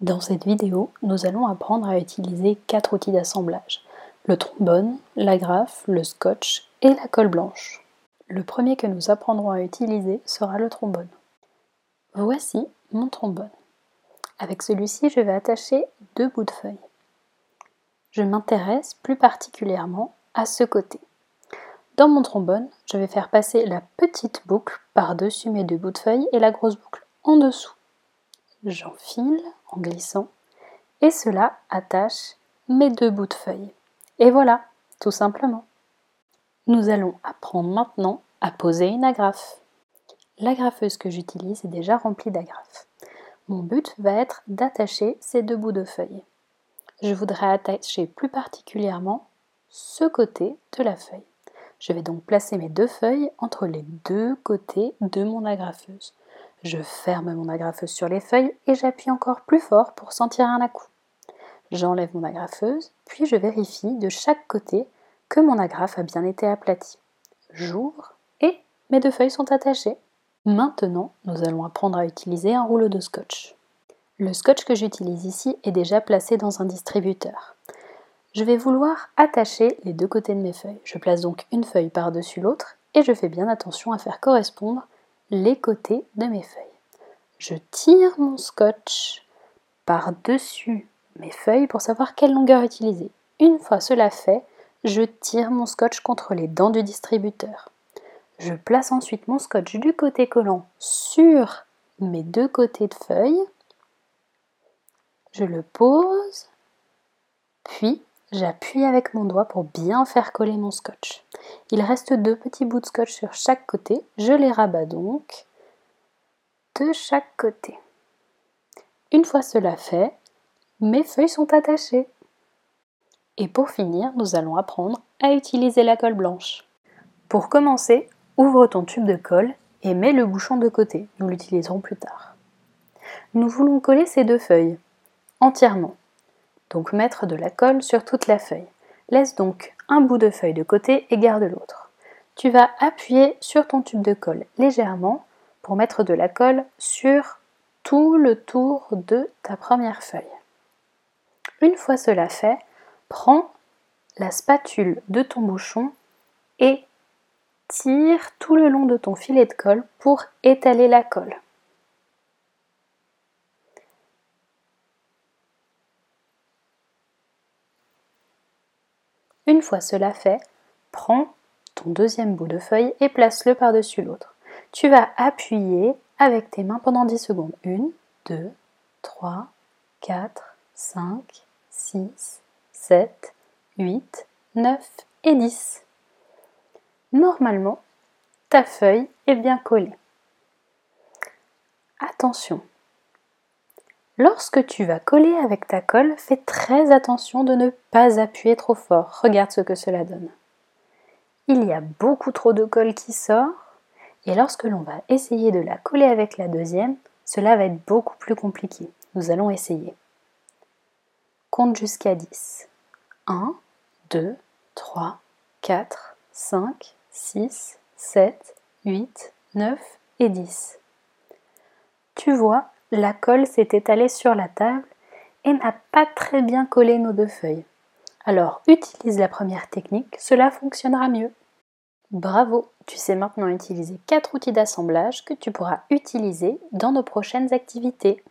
Dans cette vidéo, nous allons apprendre à utiliser quatre outils d'assemblage. Le trombone, l'agrafe, le scotch et la colle blanche. Le premier que nous apprendrons à utiliser sera le trombone. Voici mon trombone. Avec celui-ci, je vais attacher deux bouts de feuilles. Je m'intéresse plus particulièrement à ce côté. Dans mon trombone, je vais faire passer la petite boucle par-dessus mes deux bouts de feuilles et la grosse boucle en dessous j'enfile en glissant et cela attache mes deux bouts de feuilles. Et voilà, tout simplement. Nous allons apprendre maintenant à poser une agrafe. L'agrafeuse que j'utilise est déjà remplie d'agrafes. Mon but va être d'attacher ces deux bouts de feuilles. Je voudrais attacher plus particulièrement ce côté de la feuille. Je vais donc placer mes deux feuilles entre les deux côtés de mon agrafeuse. Je ferme mon agrafeuse sur les feuilles et j'appuie encore plus fort pour sentir un à-coup. J'enlève mon agrafeuse, puis je vérifie de chaque côté que mon agrafe a bien été aplatie. J'ouvre et mes deux feuilles sont attachées. Maintenant, nous allons apprendre à utiliser un rouleau de scotch. Le scotch que j'utilise ici est déjà placé dans un distributeur. Je vais vouloir attacher les deux côtés de mes feuilles. Je place donc une feuille par-dessus l'autre et je fais bien attention à faire correspondre les côtés de mes feuilles. Je tire mon scotch par-dessus mes feuilles pour savoir quelle longueur utiliser. Une fois cela fait, je tire mon scotch contre les dents du distributeur. Je place ensuite mon scotch du côté collant sur mes deux côtés de feuilles. Je le pose, puis j'appuie avec mon doigt pour bien faire coller mon scotch. Il reste deux petits bouts de scotch sur chaque côté. Je les rabats donc de chaque côté. Une fois cela fait, mes feuilles sont attachées. Et pour finir, nous allons apprendre à utiliser la colle blanche. Pour commencer, ouvre ton tube de colle et mets le bouchon de côté. Nous l'utiliserons plus tard. Nous voulons coller ces deux feuilles entièrement. Donc mettre de la colle sur toute la feuille. Laisse donc un bout de feuille de côté et garde l'autre. Tu vas appuyer sur ton tube de colle légèrement pour mettre de la colle sur tout le tour de ta première feuille. Une fois cela fait, prends la spatule de ton bouchon et tire tout le long de ton filet de colle pour étaler la colle. Une fois cela fait, prends ton deuxième bout de feuille et place-le par-dessus l'autre. Tu vas appuyer avec tes mains pendant 10 secondes. 1, 2, 3, 4, 5, 6, 7, 8, 9 et 10. Normalement, ta feuille est bien collée. Attention, Lorsque tu vas coller avec ta colle, fais très attention de ne pas appuyer trop fort. Regarde ce que cela donne. Il y a beaucoup trop de colle qui sort et lorsque l'on va essayer de la coller avec la deuxième, cela va être beaucoup plus compliqué. Nous allons essayer. Compte jusqu'à 10. 1, 2, 3, 4, 5, 6, 7, 8, 9 et 10. Tu vois, la colle s'est étalée sur la table et n'a pas très bien collé nos deux feuilles. Alors utilise la première technique, cela fonctionnera mieux. Bravo, tu sais maintenant utiliser quatre outils d'assemblage que tu pourras utiliser dans nos prochaines activités.